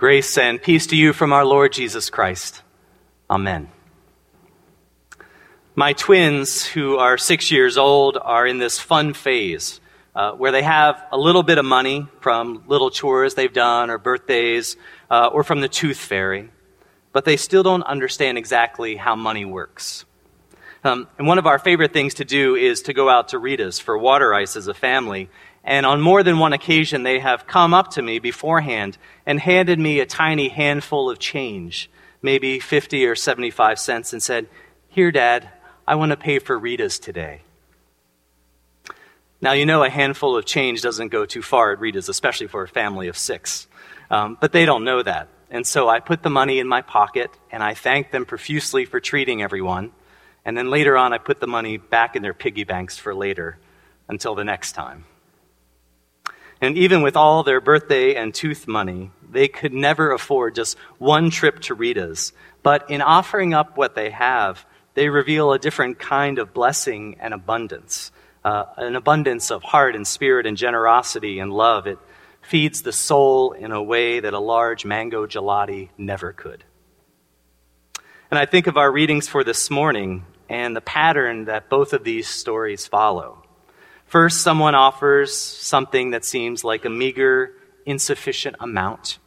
Grace and peace to you from our Lord Jesus Christ. Amen. My twins, who are six years old, are in this fun phase uh, where they have a little bit of money from little chores they've done or birthdays uh, or from the tooth fairy, but they still don't understand exactly how money works. Um, and one of our favorite things to do is to go out to Rita's for water ice as a family and on more than one occasion, they have come up to me beforehand and handed me a tiny handful of change, maybe 50 or 75 cents, and said, Here, Dad, I want to pay for Rita's today. Now, you know, a handful of change doesn't go too far at Rita's, especially for a family of six. Um, but they don't know that. And so I put the money in my pocket and I thanked them profusely for treating everyone. And then later on, I put the money back in their piggy banks for later until the next time. And even with all their birthday and tooth money, they could never afford just one trip to Rita's. But in offering up what they have, they reveal a different kind of blessing and abundance uh, an abundance of heart and spirit and generosity and love. It feeds the soul in a way that a large mango gelati never could. And I think of our readings for this morning and the pattern that both of these stories follow. First, someone offers something that seems like a meager, insufficient amount.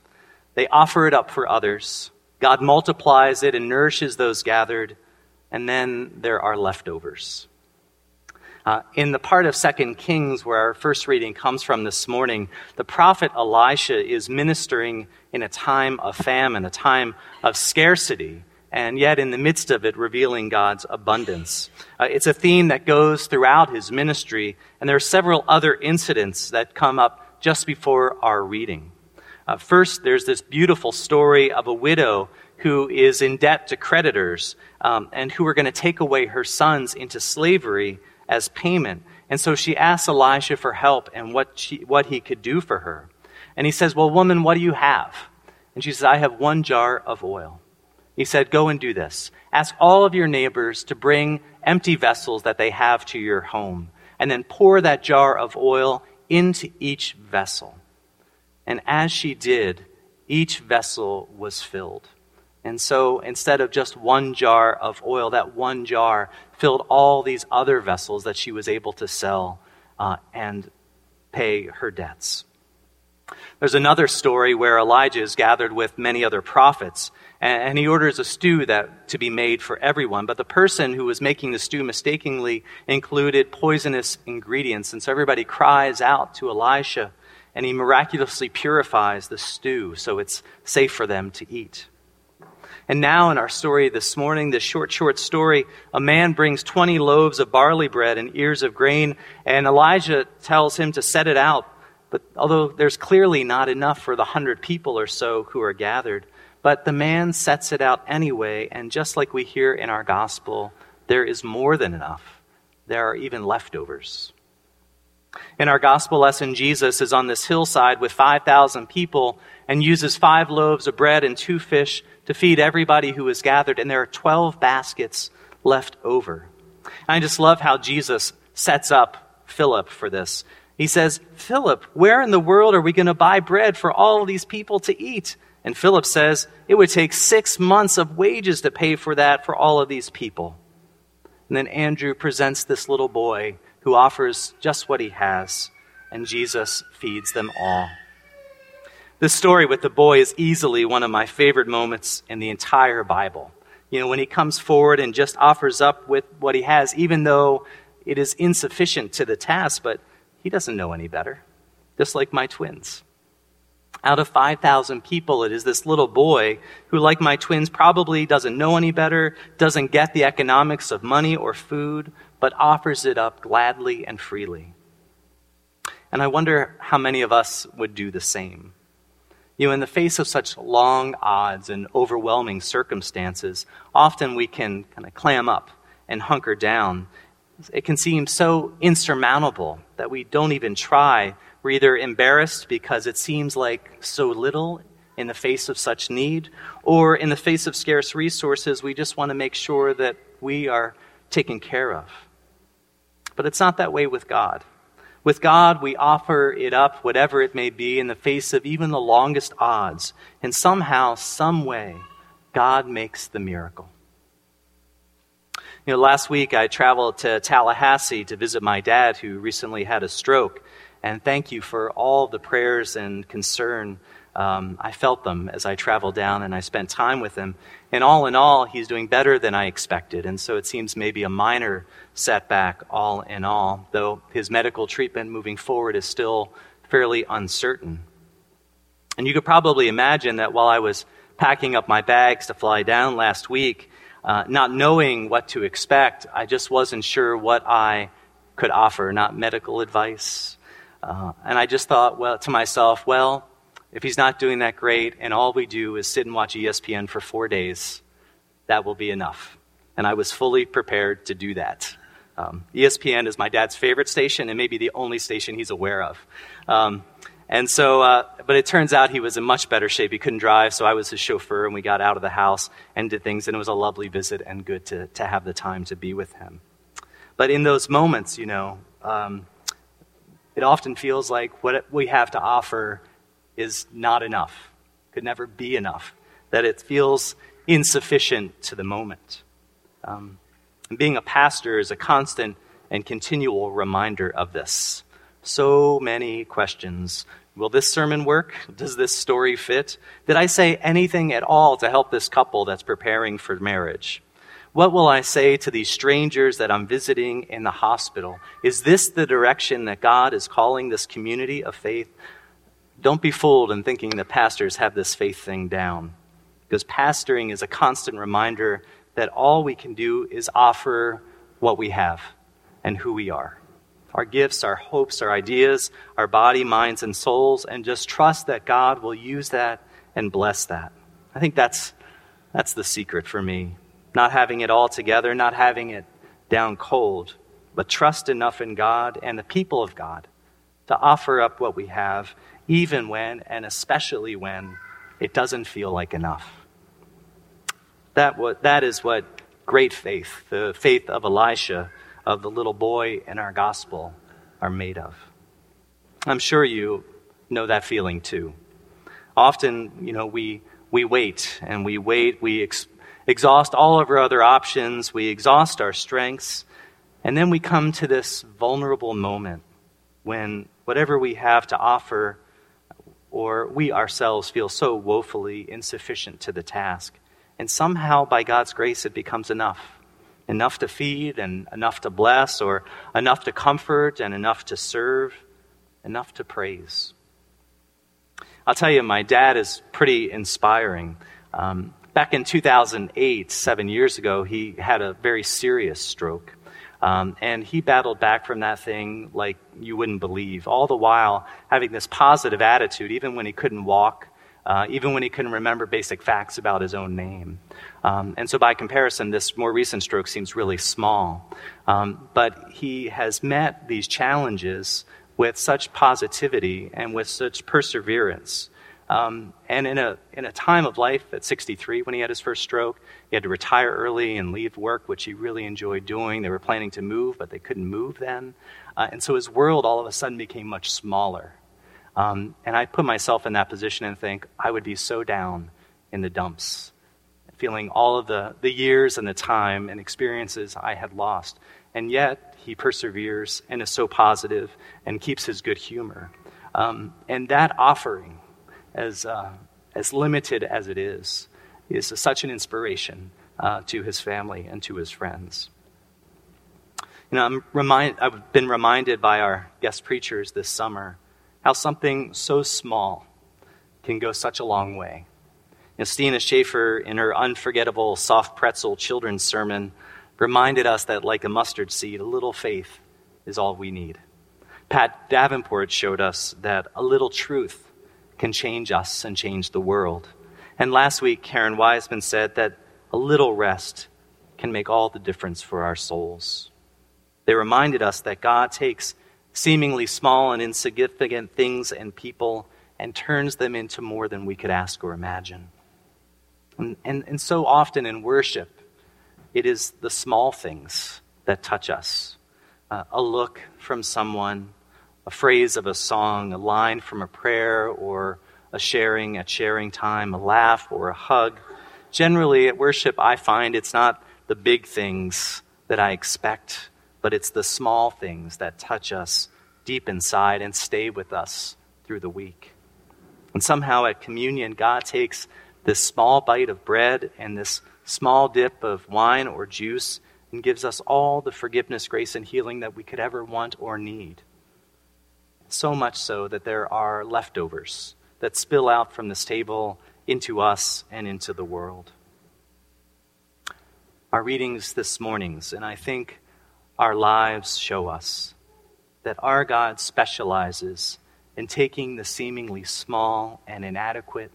They offer it up for others. God multiplies it and nourishes those gathered, and then there are leftovers. Uh, in the part of Second Kings where our first reading comes from this morning, the prophet Elisha is ministering in a time of famine, a time of scarcity and yet in the midst of it, revealing God's abundance. Uh, it's a theme that goes throughout his ministry, and there are several other incidents that come up just before our reading. Uh, first, there's this beautiful story of a widow who is in debt to creditors um, and who are going to take away her sons into slavery as payment. And so she asks Elisha for help and what, she, what he could do for her. And he says, Well, woman, what do you have? And she says, I have one jar of oil. He said, Go and do this. Ask all of your neighbors to bring empty vessels that they have to your home, and then pour that jar of oil into each vessel. And as she did, each vessel was filled. And so instead of just one jar of oil, that one jar filled all these other vessels that she was able to sell uh, and pay her debts. There's another story where Elijah is gathered with many other prophets and he orders a stew that to be made for everyone. But the person who was making the stew mistakenly included poisonous ingredients, and so everybody cries out to Elisha, and he miraculously purifies the stew so it's safe for them to eat. And now, in our story this morning, this short, short story, a man brings 20 loaves of barley bread and ears of grain, and Elijah tells him to set it out. But although there's clearly not enough for the hundred people or so who are gathered, but the man sets it out anyway, and just like we hear in our gospel, there is more than enough. There are even leftovers. In our gospel lesson, Jesus is on this hillside with 5,000 people and uses five loaves of bread and two fish to feed everybody who is gathered, and there are 12 baskets left over. I just love how Jesus sets up Philip for this. He says, Philip, where in the world are we going to buy bread for all these people to eat? And Philip says it would take six months of wages to pay for that for all of these people. And then Andrew presents this little boy who offers just what he has, and Jesus feeds them all. This story with the boy is easily one of my favorite moments in the entire Bible. You know, when he comes forward and just offers up with what he has, even though it is insufficient to the task, but he doesn't know any better, just like my twins. Out of 5,000 people, it is this little boy who, like my twins, probably doesn't know any better, doesn't get the economics of money or food, but offers it up gladly and freely. And I wonder how many of us would do the same. You know, in the face of such long odds and overwhelming circumstances, often we can kind of clam up and hunker down. It can seem so insurmountable that we don't even try we're either embarrassed because it seems like so little in the face of such need, or in the face of scarce resources, we just want to make sure that we are taken care of. But it's not that way with God. With God, we offer it up, whatever it may be, in the face of even the longest odds. And somehow, some way, God makes the miracle. You know, last week I traveled to Tallahassee to visit my dad who recently had a stroke. And thank you for all the prayers and concern. Um, I felt them as I traveled down and I spent time with him. And all in all, he's doing better than I expected. And so it seems maybe a minor setback, all in all, though his medical treatment moving forward is still fairly uncertain. And you could probably imagine that while I was packing up my bags to fly down last week, uh, not knowing what to expect, I just wasn't sure what I could offer, not medical advice. Uh, and I just thought, well, to myself, well, if he's not doing that great and all we do is sit and watch ESPN for four days, that will be enough. And I was fully prepared to do that. Um, ESPN is my dad's favorite station and maybe the only station he's aware of. Um, and so, uh, but it turns out he was in much better shape. He couldn't drive, so I was his chauffeur, and we got out of the house and did things, and it was a lovely visit and good to, to have the time to be with him. But in those moments, you know, um, it often feels like what we have to offer is not enough, could never be enough, that it feels insufficient to the moment. Um, and being a pastor is a constant and continual reminder of this. So many questions. Will this sermon work? Does this story fit? Did I say anything at all to help this couple that's preparing for marriage? What will I say to these strangers that I'm visiting in the hospital? Is this the direction that God is calling this community of faith? Don't be fooled in thinking that pastors have this faith thing down. Because pastoring is a constant reminder that all we can do is offer what we have and who we are our gifts, our hopes, our ideas, our body, minds, and souls, and just trust that God will use that and bless that. I think that's, that's the secret for me. Not having it all together, not having it down cold, but trust enough in God and the people of God to offer up what we have, even when, and especially when, it doesn't feel like enough. That, that is what great faith, the faith of Elisha, of the little boy in our gospel, are made of. I'm sure you know that feeling too. Often, you know, we, we wait and we wait, we ex- exhaust all of our other options, we exhaust our strengths, and then we come to this vulnerable moment when whatever we have to offer or we ourselves feel so woefully insufficient to the task. And somehow, by God's grace, it becomes enough. Enough to feed, and enough to bless, or enough to comfort, and enough to serve, enough to praise. I'll tell you, my dad is pretty inspiring. Um, back in 2008, seven years ago, he had a very serious stroke. Um, and he battled back from that thing like you wouldn't believe, all the while having this positive attitude, even when he couldn't walk, uh, even when he couldn't remember basic facts about his own name. Um, and so, by comparison, this more recent stroke seems really small. Um, but he has met these challenges with such positivity and with such perseverance. Um, and in a, in a time of life at 63, when he had his first stroke, he had to retire early and leave work, which he really enjoyed doing. They were planning to move, but they couldn't move then. Uh, and so his world all of a sudden became much smaller. Um, and I put myself in that position and think, I would be so down in the dumps, feeling all of the, the years and the time and experiences I had lost. And yet, he perseveres and is so positive and keeps his good humor. Um, and that offering, as, uh, as limited as it is, is such an inspiration uh, to his family and to his friends. You know, I'm remind, I've been reminded by our guest preachers this summer how something so small can go such a long way. Know, Stina Schaefer, in her unforgettable soft pretzel children's sermon, reminded us that, like a mustard seed, a little faith is all we need. Pat Davenport showed us that a little truth can change us and change the world. And last week, Karen Wiseman said that a little rest can make all the difference for our souls. They reminded us that God takes seemingly small and insignificant things and people and turns them into more than we could ask or imagine. And, and, and so often in worship, it is the small things that touch us uh, a look from someone, a phrase of a song, a line from a prayer, or a sharing at sharing time, a laugh or a hug. Generally, at worship, I find it's not the big things that I expect, but it's the small things that touch us deep inside and stay with us through the week. And somehow at communion, God takes this small bite of bread and this small dip of wine or juice and gives us all the forgiveness, grace, and healing that we could ever want or need. So much so that there are leftovers that spill out from this table into us and into the world. Our readings this morning's, and I think our lives show us that our God specializes in taking the seemingly small and inadequate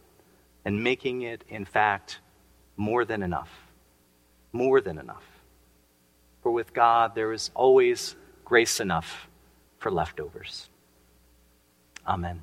and making it, in fact, more than enough. More than enough. For with God, there is always grace enough for leftovers. Amen.